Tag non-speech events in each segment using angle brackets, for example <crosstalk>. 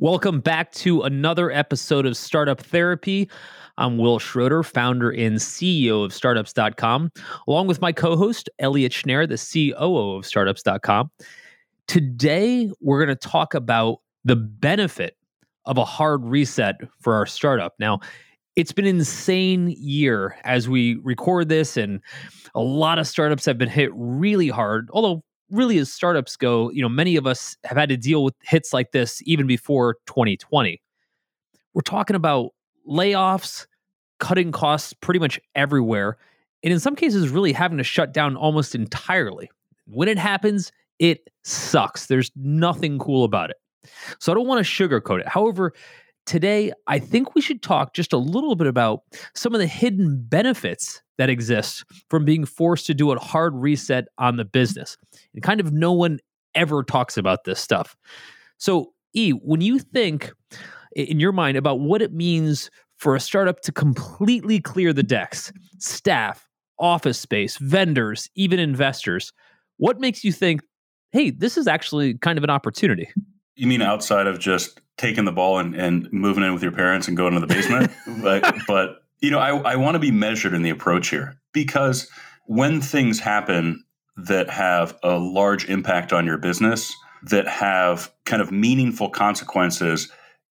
Welcome back to another episode of Startup Therapy. I'm Wil Schroter, founder and CEO of startups.com, along with my co host, Elliot Schneier, the COO of startups.com. Today, we're going to talk about the benefit of a hard reset for our startup. Now, it's been an insane year as we record this, and a lot of startups have been hit really hard. Although, really, as startups go, you know, many of us have had to deal with hits like this even before 2020. We're talking about layoffs, cutting costs pretty much everywhere, and in some cases, really having to shut down almost entirely. When it happens, it sucks. There's nothing cool about it. So I don't want to sugarcoat it. However, today I think we should talk just a little bit about some of the hidden benefits that exist from being forced to do a hard reset on the business. And kind of no one ever talks about this stuff. So, E, when you think in your mind about what it means for a startup to completely clear the decks, staff, office space, vendors, even investors, what makes you think, hey, this is actually kind of an opportunity? You mean outside of just taking the ball and, and moving in with your parents and going to the basement? <laughs> but, but, you know, I, I want to be measured in the approach here because when things happen that have a large impact on your business, that have kind of meaningful consequences,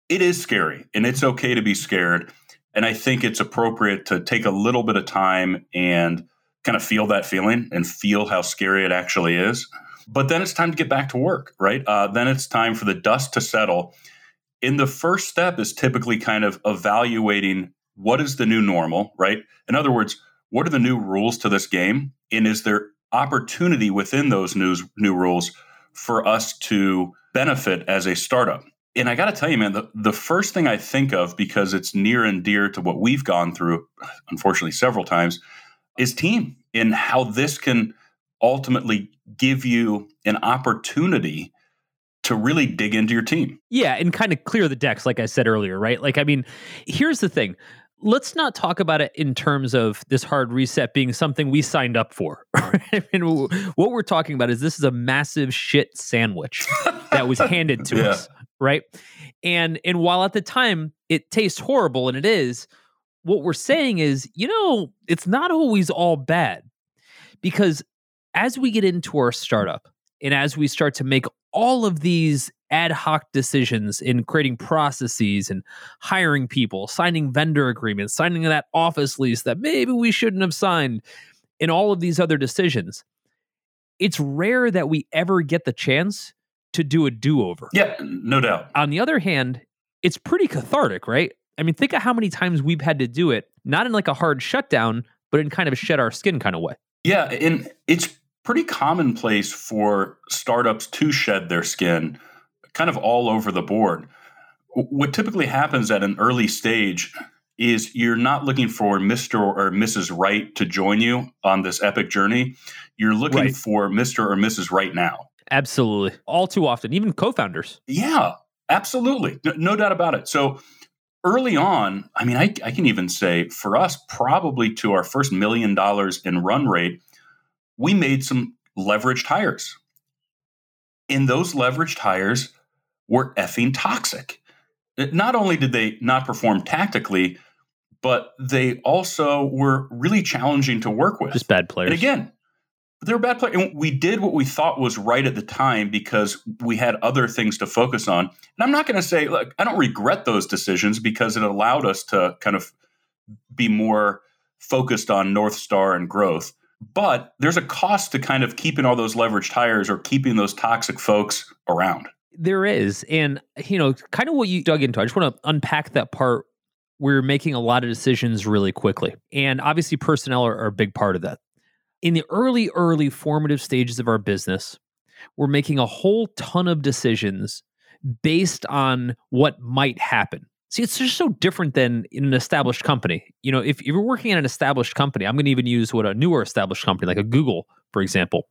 it is scary and it's okay to be scared. And I think it's appropriate to take a little bit of time and kind of feel that feeling and feel how scary it actually is. But then it's time to get back to work, right? Uh, then it's time for the dust to settle. In the first step is typically kind of evaluating what is the new normal, right? In other words, what are the new rules to this game? And is there opportunity within those new, new rules for us to benefit as a startup? And I got to tell you, man, the, the first thing I think of, because it's near and dear to what we've gone through, <sighs> unfortunately, several times, is team and how this can ultimately give you an opportunity to really dig into your team. Yeah, and kind of clear the decks, like I said earlier, right? Like, I mean, here's the thing. Let's not talk about it in terms of this hard reset being something we signed up for. <laughs> I mean, what we're talking about is this is a massive shit sandwich that was handed <laughs> to yeah. us, right? And and while at the time it tastes horrible, and it is, what we're saying is, you know, it's not always all bad because as we get into our startup and as we start to make all of these ad hoc decisions in creating processes and hiring people, signing vendor agreements, signing that office lease that maybe we shouldn't have signed, and all of these other decisions, it's rare that we ever get the chance to do a do over. Yeah, no doubt. On the other hand, it's pretty cathartic, right? I mean, think of how many times we've had to do it, not in like a hard shutdown, but in kind of a shed our skin kind of way. Yeah, and it's pretty commonplace for startups to shed their skin kind of all over the board. What typically happens at an early stage is you're not looking for Mr. or Mrs. Right to join you on this epic journey. You're looking right. for Mr. or Mrs. Right now. Absolutely. All too often, even co founders. Yeah, absolutely. No, no, doubt about it. So early on, I mean, I, I can even say for us, probably to our first million dollars in run rate, we made some leveraged hires. And those leveraged hires were effing toxic. Not only did they not perform tactically, but they also were really challenging to work with. Just bad players. And again, they were bad players. And we did what we thought was right at the time because we had other things to focus on. And I'm not going to say, look, I don't regret those decisions because it allowed us to kind of be more focused on North Star and growth. But there's a cost to kind of keeping all those leveraged hires or keeping those toxic folks around. There is. And, you know, kind of what you dug into, I just want to unpack that part. We're making a lot of decisions really quickly. And obviously, personnel are, are a big part of that. In the early, early formative stages of our business, we're making a whole ton of decisions based on what might happen. See, it's just so different than in an established company. You know, if, if you're working in an established company, I'm going to even use what a newer established company like a Google, for example.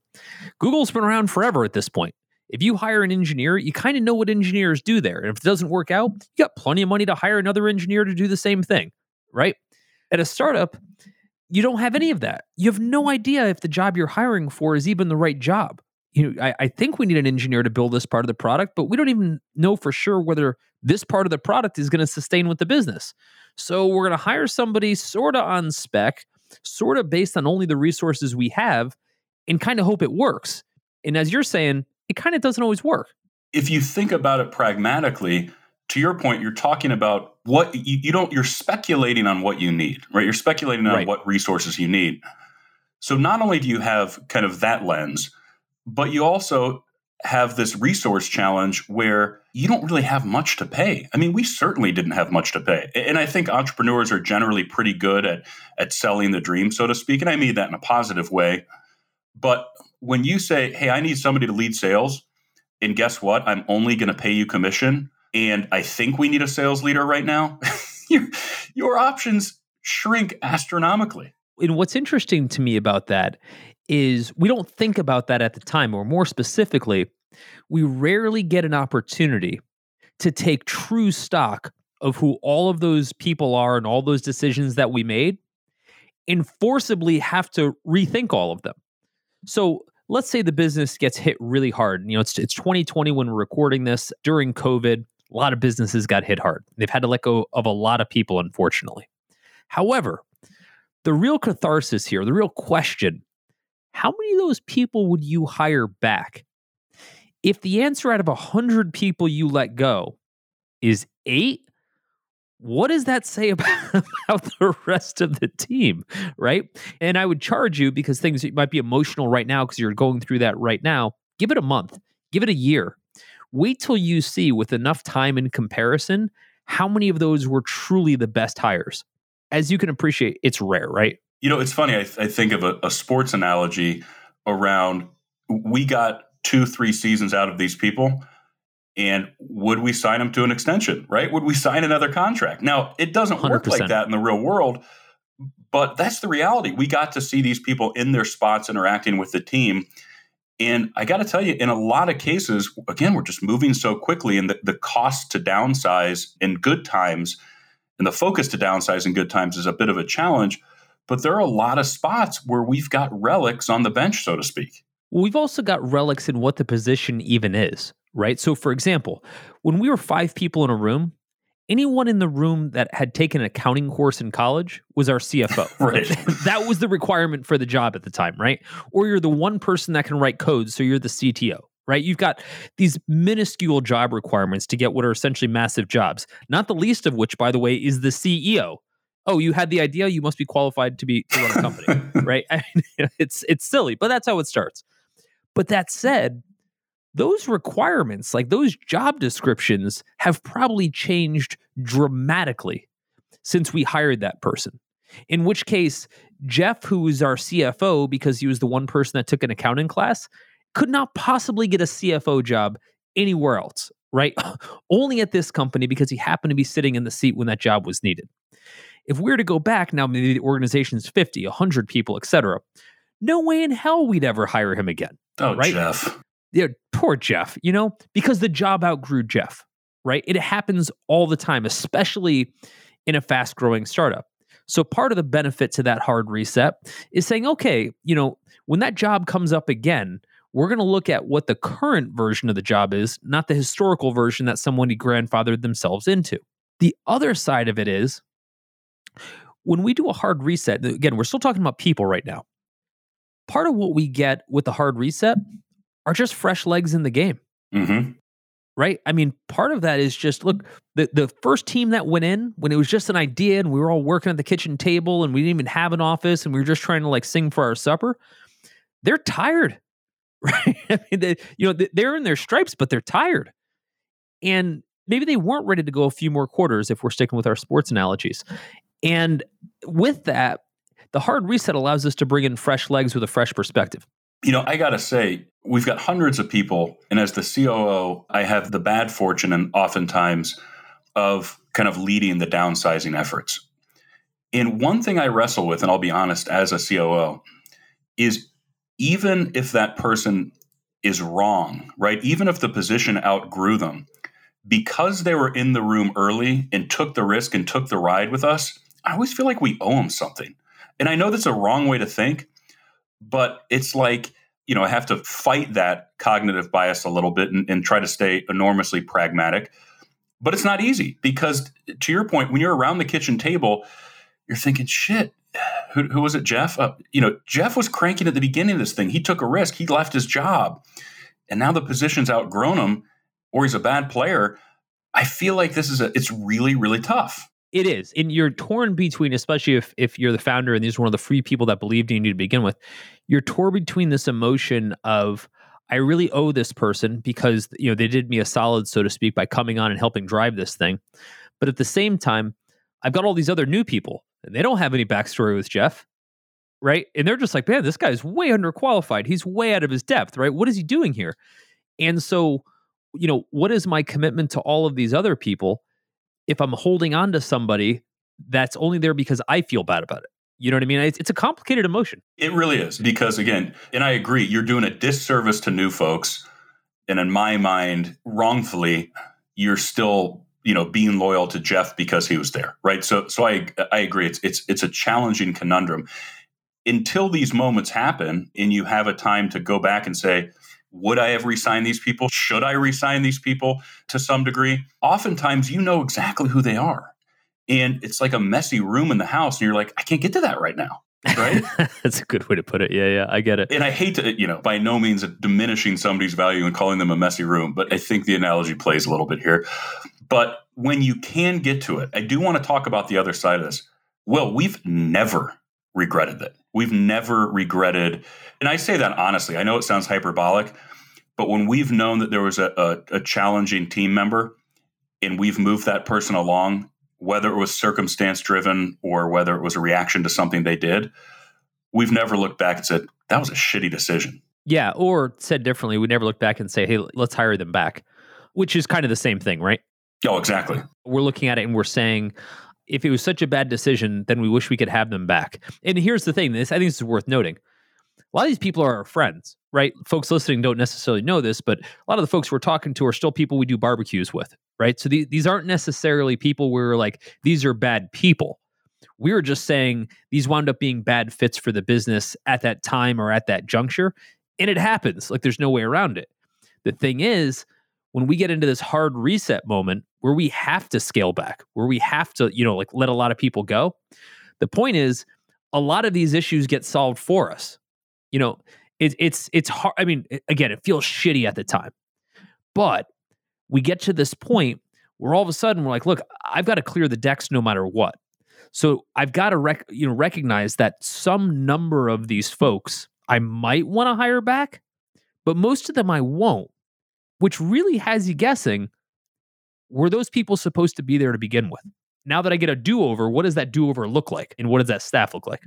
Google's been around forever at this point. If you hire an engineer, you kind of know what engineers do there. And if it doesn't work out, you got plenty of money to hire another engineer to do the same thing, right? At a startup, you don't have any of that. You have no idea if the job you're hiring for is even the right job. You know, I, I think we need an engineer to build this part of the product, but we don't even know for sure whether this part of the product is going to sustain with the business. So we're going to hire somebody sort of on spec, sort of based on only the resources we have, and kind of hope it works. And as you're saying, it kind of doesn't always work. If you think about it pragmatically, to your point, you're talking about what you, you don't, you're speculating on what you need, right? You're speculating on Right. what resources you need. So not only do you have kind of that lens, but you also have this resource challenge where you don't really have much to pay. I mean, we certainly didn't have much to pay. And I think entrepreneurs are generally pretty good at at selling the dream, so to speak. And I mean that in a positive way. But when you say, "Hey, I need somebody to lead sales," and guess what? I'm only going to pay you commission, and I think we need a sales leader right now. <laughs> your, your options shrink astronomically. And what's interesting to me about that is we don't think about that at the time, or more specifically, we rarely get an opportunity to take true stock of who all of those people are and all those decisions that we made and forcibly have to rethink all of them. So let's say the business gets hit really hard. You know, it's it's 2020 when we're recording this during COVID. A lot of businesses got hit hard. They've had to let go of a lot of people, unfortunately. However, the real catharsis here, the real question, how many of those people would you hire back? If the answer out of 100 people you let go is eight, what does that say about, <laughs> about the rest of the team, right? And I would charge you because things might be emotional right now because you're going through that right now. Give it a month, give it a year. Wait till you see with enough time in comparison how many of those were truly the best hires. As you can appreciate, it's rare, right? You know, it's funny. I, I think of a, a sports analogy around we got two, three seasons out of these people. And would we sign them to an extension, right? Would we sign another contract? Now, it doesn't work 100%. like that in the real world, but that's the reality. We got to see these people in their spots interacting with the team. And I got to tell you, in a lot of cases, again, we're just moving so quickly, and the, the cost to downsize in good times and the focus to downsize in good times is a bit of a challenge. But there are a lot of spots where we've got relics on the bench, so to speak. We've also got relics in what the position even is, right? So, for example, when we were five people in a room, anyone in the room that had taken an accounting course in college was our CFO. <laughs> Right. <laughs> that was the requirement for the job at the time, right? Or you're the one person that can write code, so you're the CTO, right? You've got these minuscule job requirements to get what are essentially massive jobs, not the least of which, by the way, is the CEO. Oh, you had the idea, you must be qualified to be to run a company <laughs> right? I mean, <laughs> it's it's silly, but that's how it starts. But that said, those requirements, like those job descriptions, have probably changed dramatically since we hired that person. In which case, Jeff, who is our CFO because he was the one person that took an accounting class, could not possibly get a CFO job anywhere else, right? <laughs> Only at this company because he happened to be sitting in the seat when that job was needed. If we were to go back now, maybe the organization's 50, 100 people, etc. No way in hell we'd ever hire him again. Oh, Right. Jeff. Yeah, poor Jeff, you know, because the job outgrew Jeff, right? It happens all the time, especially in a fast growing startup. So part of the benefit to that hard reset is saying, okay, you know, when that job comes up again, we're going to look at what the current version of the job is, not the historical version that somebody grandfathered themselves into. The other side of it is when we do a hard reset, again, we're still talking about people right now. Part of what we get with the hard reset are just fresh legs in the game, hmm right? I mean, part of that is just look, the, the first team that went in when it was just an idea and we were all working at the kitchen table and we didn't even have an office and we were just trying to like sing for our supper, they're tired, <laughs> right? I mean, they, you know, they're in their stripes, but they're tired. And maybe they weren't ready to go a few more quarters if we're sticking with our sports analogies. And with that, the hard reset allows us to bring in fresh legs with a fresh perspective. You know, I got to say, we've got hundreds of people. And as the COO, I have the bad fortune and oftentimes of kind of leading the downsizing efforts. And one thing I wrestle with, and I'll be honest, as a COO, is even if that person is wrong, right? Even if the position outgrew them, because they were in the room early and took the risk and took the ride with us, I always feel like we owe them something. And I know that's a wrong way to think, but it's like, you know, I have to fight that cognitive bias a little bit and, and try to stay enormously pragmatic. But it's not easy because, to your point, when you're around the kitchen table, you're thinking, shit, who, who was it, Jeff? Uh, you know, Jeff was cranking at the beginning of this thing. He took a risk. He left his job. And now the position's outgrown him or he's a bad player. I feel like this is a, it's really, really tough. It is. And you're torn between, especially if, if you're the founder and these are one of the free people that believed in you to begin with, you're torn between this emotion of, I really owe this person because you know they did me a solid, so to speak, by coming on and helping drive this thing. But at the same time, I've got all these other new people, and they don't have any backstory with Jeff, right? And they're just like, man, this guy's way underqualified. He's way out of his depth, right? What is he doing here? And so, you know, what is my commitment to all of these other people if I'm holding on to somebody that's only there because I feel bad about it? You know what I mean? It's, it's a complicated emotion. It really is because, again, and I agree, you're doing a disservice to new folks. And in my mind, wrongfully, you're still you know being loyal to Jeff because he was there, right? So, so I I agree. It's it's it's a challenging conundrum until these moments happen, and you have a time to go back and say, would I have resigned these people? Should I resign these people to some degree? Oftentimes, you know exactly who they are. And it's like a messy room in the house and you're like i can't get to that right now right? <laughs> That's a good way to put it. Yeah yeah i get it. And i hate to you know by no means diminishing somebody's value and calling them a messy room but i think the analogy plays a little bit here. But when you can get to it i do want to talk about the other side of this. Well we've never regretted it we've never regretted and i say that honestly i know it sounds hyperbolic but when we've known that there was a, a, a challenging team member and we've moved that person along whether it was circumstance driven or whether it was a reaction to something they did, we've never looked back and said, that was a shitty decision. Yeah. Or said differently, we never look back and say, hey, let's hire them back, which is kind of the same thing, right? Oh, exactly. We're looking at it and we're saying, if it was such a bad decision, then we wish we could have them back. And here's the thing this I think this is worth noting. A lot of these people are our friends, right? Folks listening don't necessarily know this, but a lot of the folks we're talking to are still people we do barbecues with, right? So the, these aren't necessarily people we're like these are bad people. We were just saying these wound up being bad fits for the business at that time or at that juncture. And it happens. Like there's no way around it. The thing is, when we get into this hard reset moment where we have to scale back, where we have to, you know, like let a lot of people go, the point is a lot of these issues get solved for us. You know, it, it's it's hard. I mean, again, it feels shitty at the time, but we get to this point where all of a sudden we're like, look, I've got to clear the decks no matter what. So I've got to rec- you know recognize that some number of these folks I might want to hire back, but most of them I won't, which really has you guessing were those people supposed to be there to begin with? Now that I get a do over, what does that do over look like? And what does that staff look like?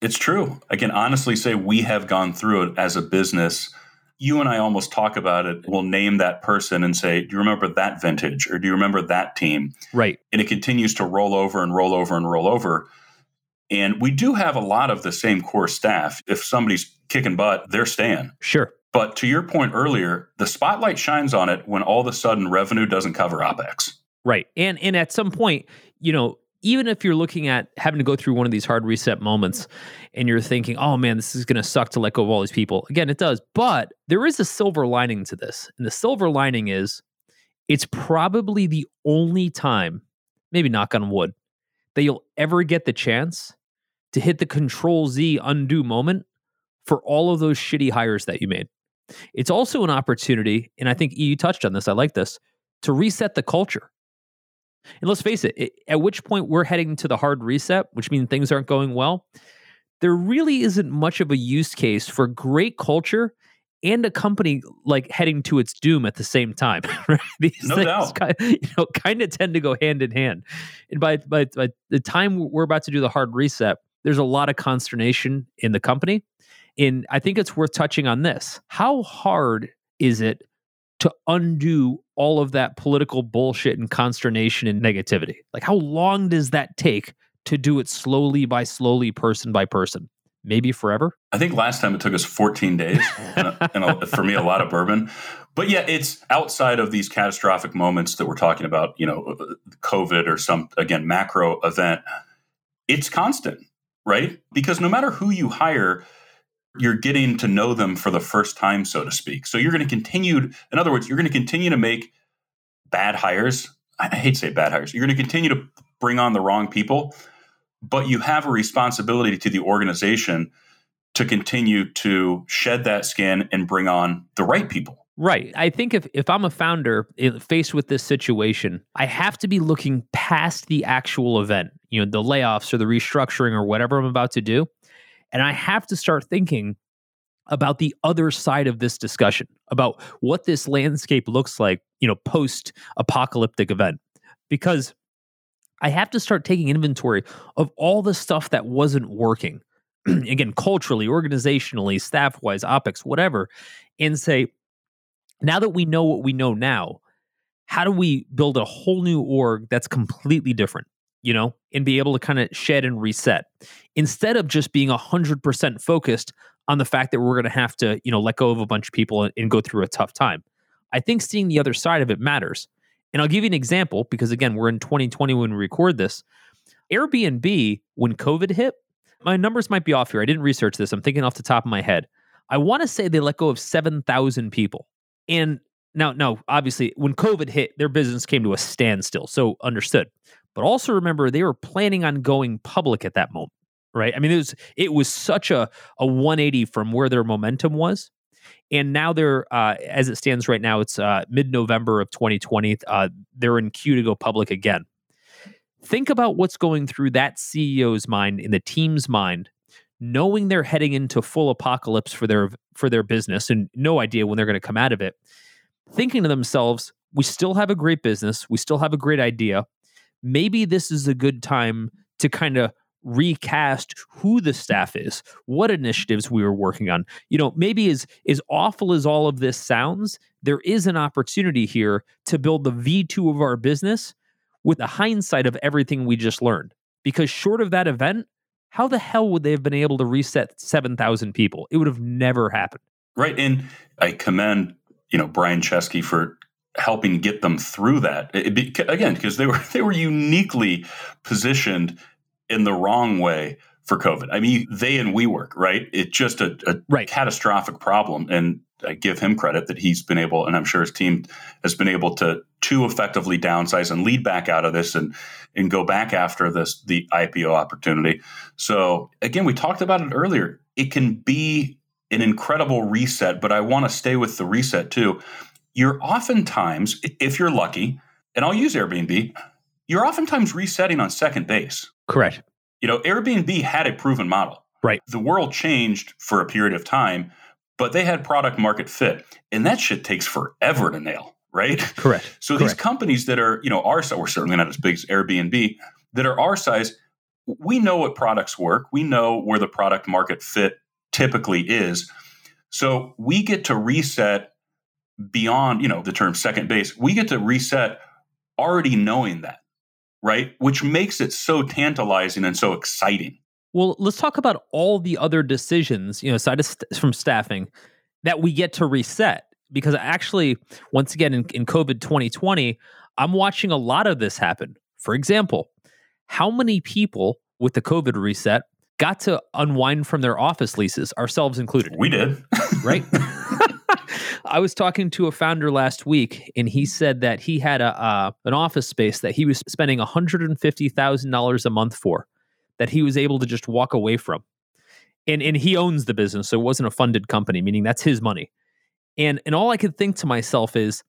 It's true. I can honestly say we have gone through it as a business you and I almost talk about it. We'll name that person and say, Do you remember that vintage or do you remember that team? Right. And it continues to roll over and roll over and roll over. And we do have a lot of the same core staff. If somebody's kicking butt, they're staying. Sure. But to your point earlier, the spotlight shines on it when all of a sudden revenue doesn't cover OPEX. Right. And and at some point, you know, even if you're looking at having to go through one of these hard reset moments and you're thinking, oh man, this is going to suck to let go of all these people. Again, it does. But there is a silver lining to this. And the silver lining is it's probably the only time, maybe knock on wood, that you'll ever get the chance to hit the control Z undo moment for all of those shitty hires that you made. It's also an opportunity, and I think you touched on this, I like this, to reset the culture and let's face it, it, at which point we're heading to the hard reset, which means things aren't going well, there really isn't much of a use case for great culture and a company like heading to its doom at the same time. <laughs> Right? These no things doubt. Kind of, you know, kind of tend to go hand in hand. And by, by, by the time we're about to do the hard reset, there's a lot of consternation in the company. And I think it's worth touching on this. How hard is it to undo all of that political bullshit and consternation and negativity? Like, how long does that take to do it slowly by slowly, person by person? Maybe forever? I think last time it took us 14 days, and, a, and a, for me, a lot of bourbon. But yeah, it's outside of these catastrophic moments that we're talking about, you know, COVID or some, again, macro event. It's constant, right? Because no matter who you hire, you're getting to know them for the first time, so to speak. So you're going to continue, in other words, you're going to continue to make bad hires. I hate to say bad hires. You're going to continue to bring on the wrong people, but you have a responsibility to the organization to continue to shed that skin and bring on the right people. Right. I think if, if I'm a founder faced with this situation, I have to be looking past the actual event, you know, the layoffs or the restructuring or whatever I'm about to do. And I have to start thinking about the other side of this discussion, about what this landscape looks like, you know, post apocalyptic event. Because I have to start taking inventory of all the stuff that wasn't working. <clears throat> Again, culturally, organizationally, staff wise, OPEX, whatever, and say, now that we know what we know now, how do we build a whole new org that's completely different, you know, and be able to kind of shed and reset instead of just being 100% focused on the fact that we're going to have to, you know, let go of a bunch of people and, and go through a tough time. I think seeing the other side of it matters. And I'll give you an example because, again, we're in 2020 when we record this. Airbnb, when COVID hit, my numbers might be off here. I didn't research this. I'm thinking off the top of my head. I want to say they let go of 7,000 people. And now, now, obviously, when COVID hit, their business came to a standstill. So understood. But also remember, they were planning on going public at that moment, right? I mean, it was it was such a a 180 from where their momentum was. And now they're, uh, as it stands right now, it's uh, mid November of 2020. Uh, they're in queue to go public again. Think about what's going through that CEO's mind, in the team's mind, knowing they're heading into full apocalypse for their for their business and no idea when they're going to come out of it thinking to themselves we still have a great business we still have a great idea maybe this is a good time to kind of recast who the mm. staff is what initiatives we were working on you know maybe as as awful as all of this sounds there is an opportunity here to build the v2 of our business with the hindsight of everything we just learned because short of that event how the hell would they have been able to reset 7,000 people? It would have never happened. Right. And I commend, you know, Brian Chesky for helping get them through that. Be, again, because they were <laughs> they were uniquely positioned in the wrong way for COVID. I mean, they and WeWork, right? It's just a, a right. catastrophic problem. And I give him credit that he's been able, and I'm sure his team has been able to to effectively downsize and lead back out of this and and go back after this the IPO opportunity. So again, we talked about it earlier. It can be an incredible reset, but I want to stay with the reset too. You're oftentimes, if you're lucky, and I'll use Airbnb, you're oftentimes resetting on second base. Correct. You know, Airbnb had a proven model. Right. The world changed for a period of time, but they had product market fit. And that shit takes forever to nail right? Correct. <laughs> So Correct. these companies that are, you know, our size, we're certainly not as big as Airbnb, that are our size, we know what products work. We know where the product market fit typically is. So we get to reset beyond, you know, the term second base. We get to reset already knowing that, right? Which makes it so tantalizing and so exciting. Well, let's talk about all the other decisions, you know, aside from staffing that we get to reset because actually, once again, in, in COVID 2020, I'm watching a lot of this happen. For example, how many people with the COVID reset got to unwind from their office leases, ourselves included? We did. right? <laughs> I was talking to a founder last week, and he said that he had a uh, an office space that he was spending one hundred and fifty thousand dollars a month for, that he was able to just walk away from, and and he owns the business, so it wasn't a funded company, meaning that's his money. And and all I could think to myself is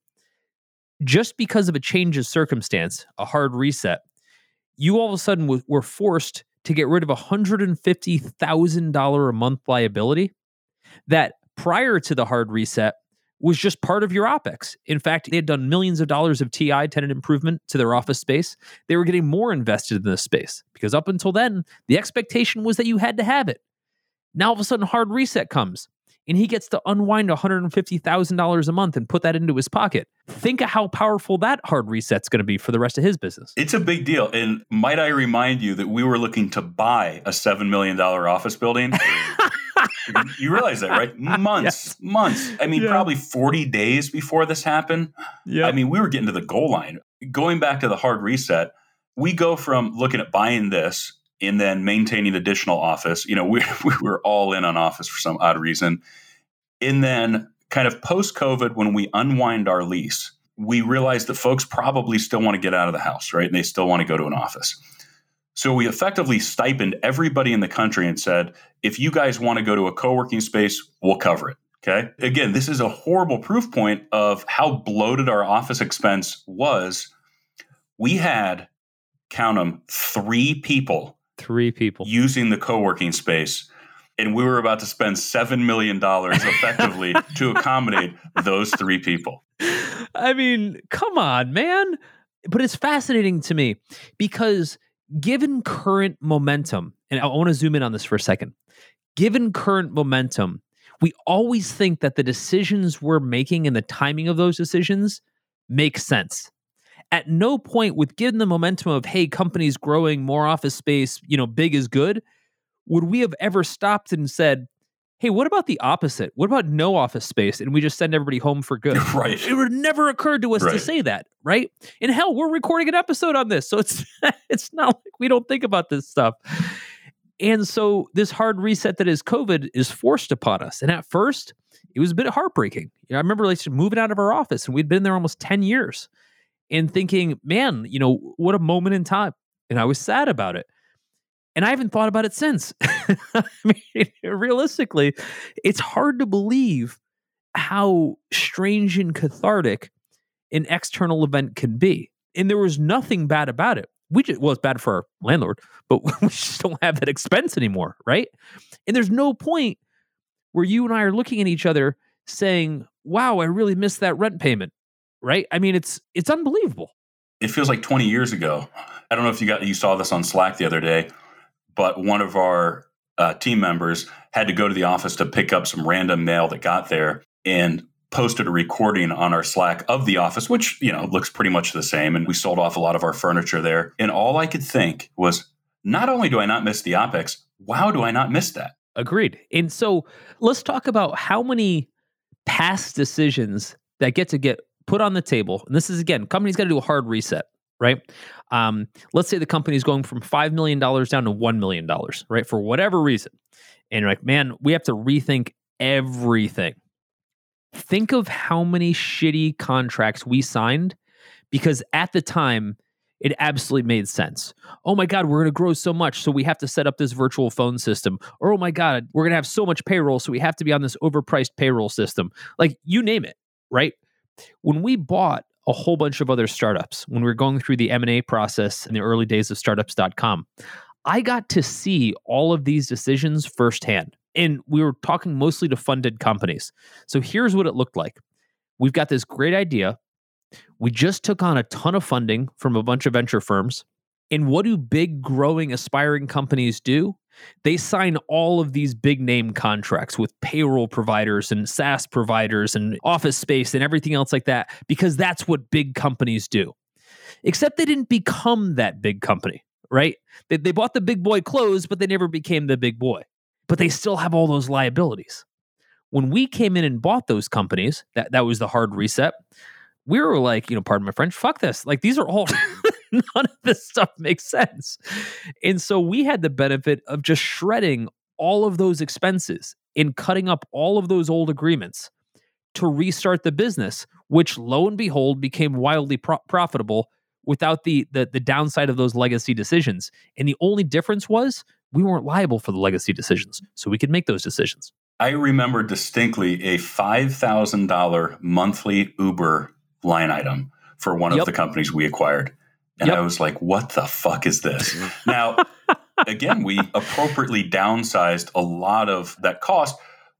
just because of a change of circumstance, a hard reset, you all of a sudden w- were forced to get rid of a $150,000 a month liability that prior to the hard reset was just part of your OPEX. In fact, they had done millions of dollars of TI tenant improvement to their office space. They were getting more invested in this space because up until then, the expectation was that you had to have it. Now all of a sudden, hard reset comes and he gets to unwind $150,000 a month and put that into his pocket. Think of how powerful that hard reset's going to be for the rest of his business. It's a big deal. And might I remind you that we were looking to buy a $7 million office building? <laughs> <laughs> you realize that, right? Months, months. I mean, yeah. probably 40 days before this happened. Yeah. I mean, we were getting to the goal line. Going back to the hard reset, we go from looking at buying this and then maintaining additional office. You know, we, <laughs> we were all in on office for some odd reason. And then, kind of post COVID, when we unwind our lease, we realized that folks probably still want to get out of the house, right? And they still want to go to an office. So we effectively stipend everybody in the country and said, if you guys want to go to a co working space, we'll cover it. Okay. Again, this is a horrible proof point of how bloated our office expense was. We had, count them, three people. Three people using the co working space. And we were about to spend $7 million effectively <laughs> to accommodate those three people. I mean, come on, man. But it's fascinating to me because given current momentum, and I want to zoom in on this for a second. Given current momentum, we always think that the decisions we're making and the timing of those decisions make sense. At no point with given the momentum of hey, companies growing more office space, you know, big is good, would we have ever stopped and said, hey, what about the opposite? What about no office space and we just send everybody home for good? <laughs> Right. It would never occurred to us right. to say that, right? And hell, we're recording an episode on this, so it's <laughs> it's not like we don't think about this stuff. And so this hard reset that is COVID is forced upon us. And at first, it was a bit heartbreaking. You know, I remember like moving out of our office and we'd been there almost 10 years and thinking, man, you know, what a moment in time. And I was sad about it. And I haven't thought about it since. <laughs> I mean, realistically, it's hard to believe how strange and cathartic an external event can be. And there was nothing bad about it. We just, well, it's bad for our landlord, but <laughs> we just don't have that expense anymore, right? And there's no point where you and I are looking at each other saying, "Wow, I really missed that rent payment." Right? I mean, it's it's unbelievable. It feels like 20 years ago. I don't know if you got you saw this on Slack the other day, but one of our uh, team members had to go to the office to pick up some random mail that got there and posted a recording on our Slack of the office, which, you know, looks pretty much the same. And we sold off a lot of our furniture there. And all I could think was, not only do I not miss the OPEX, wow, do I not miss that? Agreed. And so let's talk about how many past decisions that get to get put on the table. And this is again, company's got to do a hard reset, right? Um, let's say the company is going from $5 million down to $1 million, right? For whatever reason. And you're like, man, we have to rethink everything. Think of how many shitty contracts we signed because at the time, it absolutely made sense. Oh my God, we're going to grow so much. So we have to set up this virtual phone system. Or, oh my God, we're going to have so much payroll. So we have to be on this overpriced payroll system. Like you name it, right? When we bought a whole bunch of other startups, when we were going through the M&A process in the early days of startups.com, I got to see all of these decisions firsthand. And we were talking mostly to funded companies. So here's what it looked like. We've got this great idea we just took on a ton of funding from a bunch of venture firms. And what do big, growing, aspiring companies do? They sign all of these big name contracts with payroll providers and SaaS providers and office space and everything else like that because that's what big companies do. Except they didn't become that big company, right? They, they bought the big boy clothes, but they never became the big boy. But they still have all those liabilities. When we came in and bought those companies, that, that was the hard reset we were like, you know, pardon my French, fuck this. Like these are all <laughs> <laughs> none of this stuff makes sense. And so we had the benefit of just shredding all of those expenses and cutting up all of those old agreements to restart the business, which lo and behold became wildly pro- profitable without the, the the downside of those legacy decisions. And the only difference was we weren't liable for the legacy decisions, so we could make those decisions. I remember distinctly a five thousand dollar monthly Uber line item for one yep. of the companies we acquired. And yep. I was like, what the fuck is this? <laughs> now, again, we appropriately downsized a lot of that cost.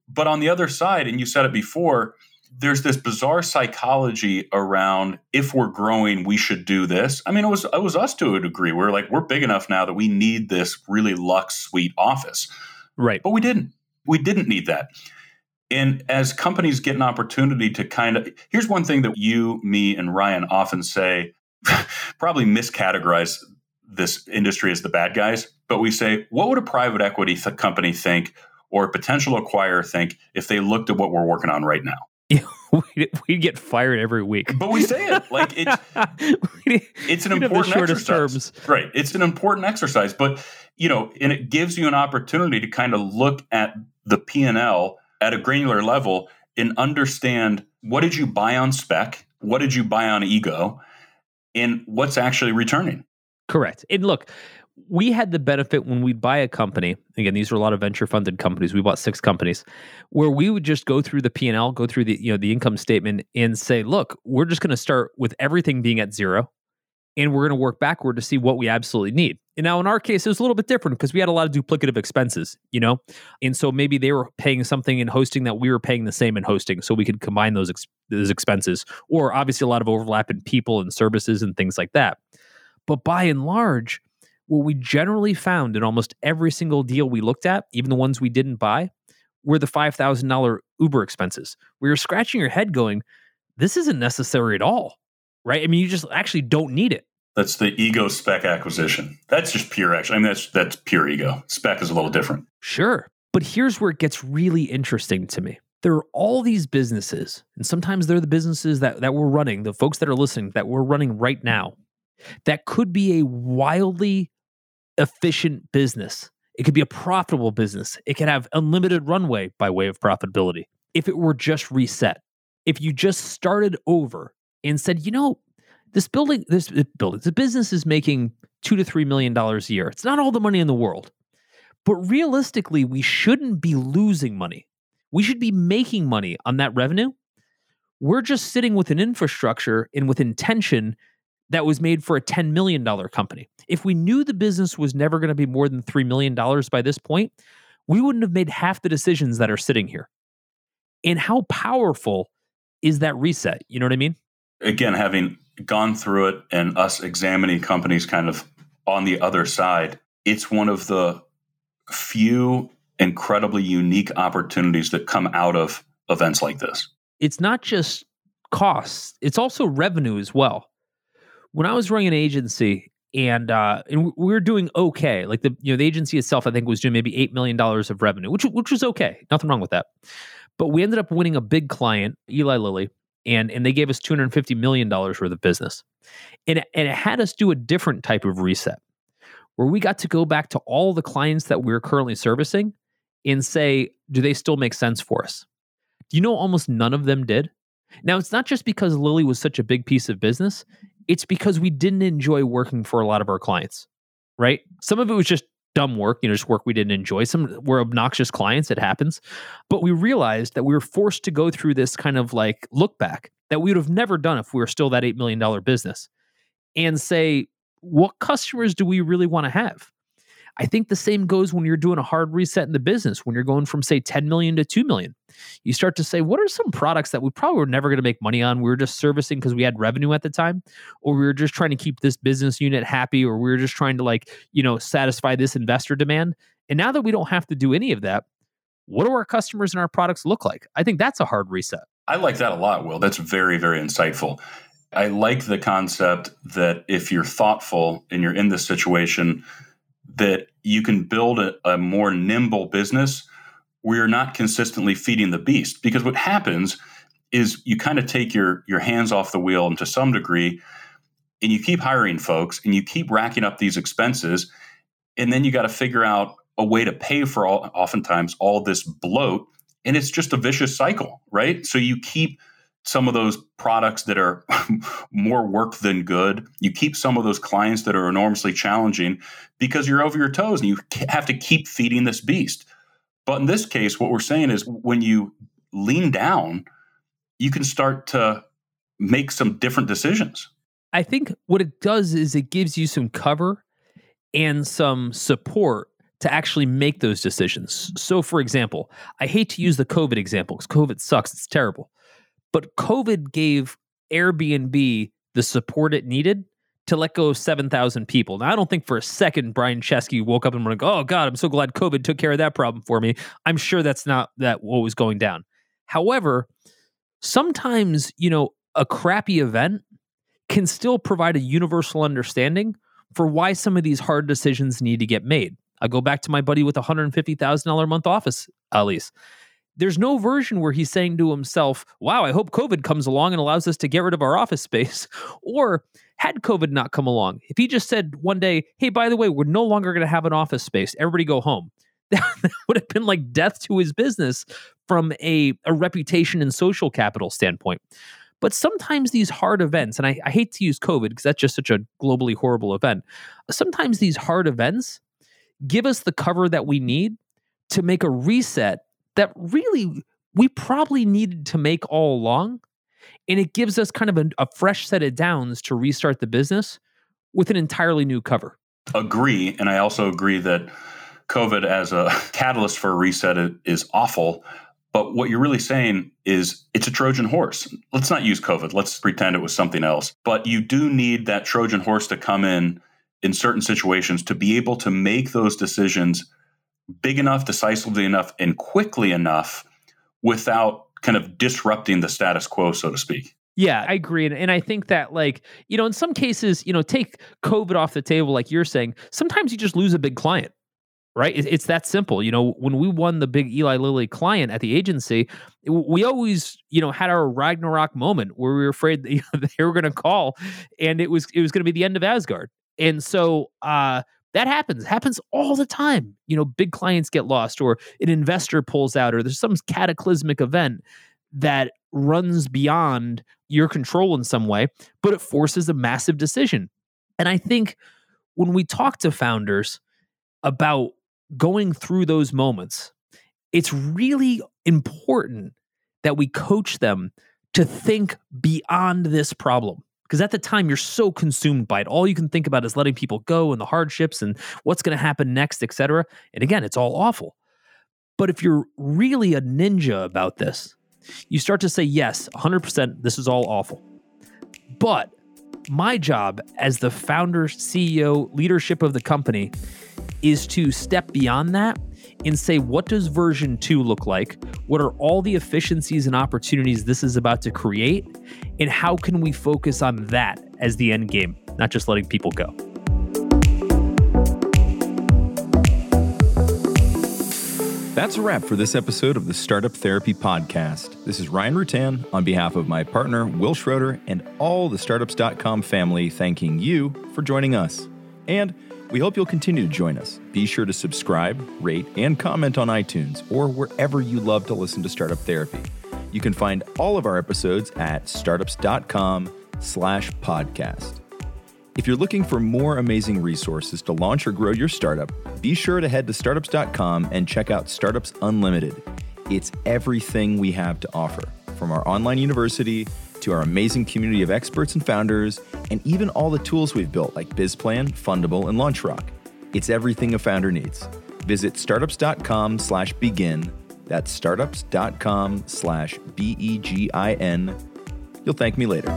But on the other side, and you said it before, there's this bizarre psychology around if we're growing, we should do this. I mean, it was it was us to a degree. We're like, we're big enough now that we need this really luxe suite office. Right. But we didn't. We didn't need that. And as companies get an opportunity to kind of, here's one thing that you, me, and Ryan often say, probably miscategorize this industry as the bad guys, but we say, what would a private equity th- company think or a potential acquirer think if they looked at what we're working on right now? <laughs> we'd get fired every week. But we say it like it's <laughs> it's an important exercise. Terms. Right. It's an important exercise, but you know, and it gives you an opportunity to kind of look at the P and L at a granular level and understand what did you buy on spec what did you buy on ego and what's actually returning. Correct. And look, we had the benefit when we'd buy a company again these are a lot of venture funded companies we bought six companies where we would just go through the p&l go through the you know the income statement and say look we're just going to start with everything being at zero and we're going to work backward to see what we absolutely need and now in our case it was a little bit different because we had a lot of duplicative expenses you know and so maybe they were paying something in hosting that we were paying the same in hosting so we could combine those ex- those expenses or obviously a lot of overlap in people and services and things like that but by and large what we generally found in almost every single deal we looked at, even the ones we didn't buy, were the $5,000 Uber expenses. We were scratching your head going, this isn't necessary at all, right? I mean, you just actually don't need it. That's the ego spec acquisition. That's just pure action. I mean, that's that's pure ego. Spec is a little different. Sure. But here's where it gets really interesting to me. There are all these businesses, and sometimes they're the businesses that, that we're running, the folks that are listening, that we're running right now, that could be a wildly efficient business. It could be a profitable business. It could have unlimited runway by way of profitability. If it were just reset, if you just started over and said, you know, this building, this building, the business is making two to three million dollars a year. It's not all the money in the world, but realistically, we shouldn't be losing money. We should be making money on that revenue. We're just sitting with an infrastructure and with intention that was made for a $10 million company. If we knew the business was never going to be more than $3 million by this point, we wouldn't have made half the decisions that are sitting here. And how powerful is that reset? You know what I mean? Again, having gone through it and us examining companies kind of on the other side, it's one of the few incredibly unique opportunities that come out of events like this. It's not just costs, it's also revenue as well when I was running an agency and uh, and we were doing okay. Like the you know the agency itself, I think was doing maybe eight million dollars of revenue, which which was okay, nothing wrong with that. But we ended up winning a big client, Eli Lilly, and and they gave us two hundred fifty million dollars worth of business, and and it had us do a different type of reset, where we got to go back to all the clients that we are currently servicing, and say, do they still make sense for us? Do you know almost none of them did? Now, it's not just because Lilly was such a big piece of business, it's because we didn't enjoy working for a lot of our clients, right? Some of it was just dumb work, you know, just work we didn't enjoy. Some were obnoxious clients, it happens. But we realized that we were forced to go through this kind of like look back that we would have never done if we were still that $8 million business and say, what customers do we really want to have? I think the same goes when you're doing a hard reset in the business, when you're going from, say, 10 million to 2 million. You start to say, what are some products that we probably were never going to make money on? We were just servicing because we had revenue at the time, or we were just trying to keep this business unit happy, or we were just trying to, like, you know, satisfy this investor demand. And now that we don't have to do any of that, what do our customers and our products look like? I think that's a hard reset. I like that a lot, Will. That's very, very insightful. I like the concept that if you're thoughtful and you're in this situation, that you can build a, a more nimble business where you're not consistently feeding the beast. Because what happens is you kind of take your your hands off the wheel and to some degree and you keep hiring folks and you keep racking up these expenses and then you got to figure out a way to pay for all oftentimes all this bloat and it's just a vicious cycle right so you keep some of those products that are <laughs> more work than good. You keep some of those clients that are enormously challenging because you're over your toes and you <laughs> have to keep feeding this beast. But in this case, what we're saying is when you lean down, you can start to make some different decisions. I think what it does is it gives you some cover and some support to actually make those decisions. So, for example, I hate to use the COVID example because COVID sucks, it's terrible. But COVID gave Airbnb the support it needed to let go of 7,000 people. Now, I don't think for a second Brian Chesky woke up and went, oh, God, I'm so glad COVID took care of that problem for me. I'm sure that's not that what was going down. However, sometimes, you know, a crappy event can still provide a universal understanding for why some of these hard decisions need to get made. I go back to my buddy with a $150,000 a month office lease there's no version where he's saying to himself, wow, I hope COVID comes along and allows us to get rid of our office space. <laughs> Or had COVID not come along, if he just said one day, hey, by the way, we're no longer going to have an office space, everybody go home. <laughs> That would have been like death to his business from a, a reputation and social capital standpoint. But sometimes these hard events, and I, I hate to use COVID because that's just such a globally horrible event. Sometimes these hard events give us the cover that we need to make a reset that really we probably needed to make all along. And it gives us kind of a, a fresh set of downs to restart the business with an entirely new cover. Agree. And I also agree that COVID as a <laughs> catalyst for a reset is awful. But what you're really saying is it's a Trojan horse. Let's not use COVID. Let's pretend it was something else. But you do need that Trojan horse to come in in certain situations to be able to make those decisions big enough, decisively enough, and quickly enough without kind of disrupting the status quo, so to speak. Yeah, I agree. And, and I think that, like, you know, in some cases, you know, take COVID off the table, like you're saying, sometimes you just lose a big client, right? It, it's that simple. You know, when we won the big Eli Lilly client at the agency, we always, you know, had our Ragnarok moment where we were afraid <laughs> they were going to call and it was, it was going to be the end of Asgard. And so, uh, that happens happens all the time you know big clients get lost or an investor pulls out or there's some cataclysmic event that runs beyond your control in some way but it forces a massive decision. And i think when we talk to founders about going through those moments it's really important that we coach them to think beyond this problem because at the time you're so consumed by it. All you can think about is letting people go and the hardships and what's going to happen next etc and again it's all awful. But if you're really a ninja about this you start to say yes 100% this is all awful. But my job as the founder ceo leadership of the company is to step beyond that and say, what does version two look like? What are all the efficiencies and opportunities this is about to create? And how can we focus on that as the end game, not just letting people go? That's a wrap for this episode of the Startup Therapy Podcast. This is Ryan Rutan on behalf of my partner, Wil Schroter, and all the Startups.com family, thanking you for joining us. And we hope you'll continue to join us. Be sure to subscribe, rate, and comment on iTunes or wherever you love to listen to Startup Therapy. You can find all of our episodes at startups.com slash podcast. If you're looking for more amazing resources to launch or grow your startup, be sure to head to startups.com and check out Startups Unlimited. It's everything we have to offer, from our online university to our amazing community of experts and founders, and even all the tools we've built like BizPlan, Fundable, and LaunchRock. It's everything a founder needs. Visit startups.com slash begin. That's startups.com slash B E G I N. You'll thank me later.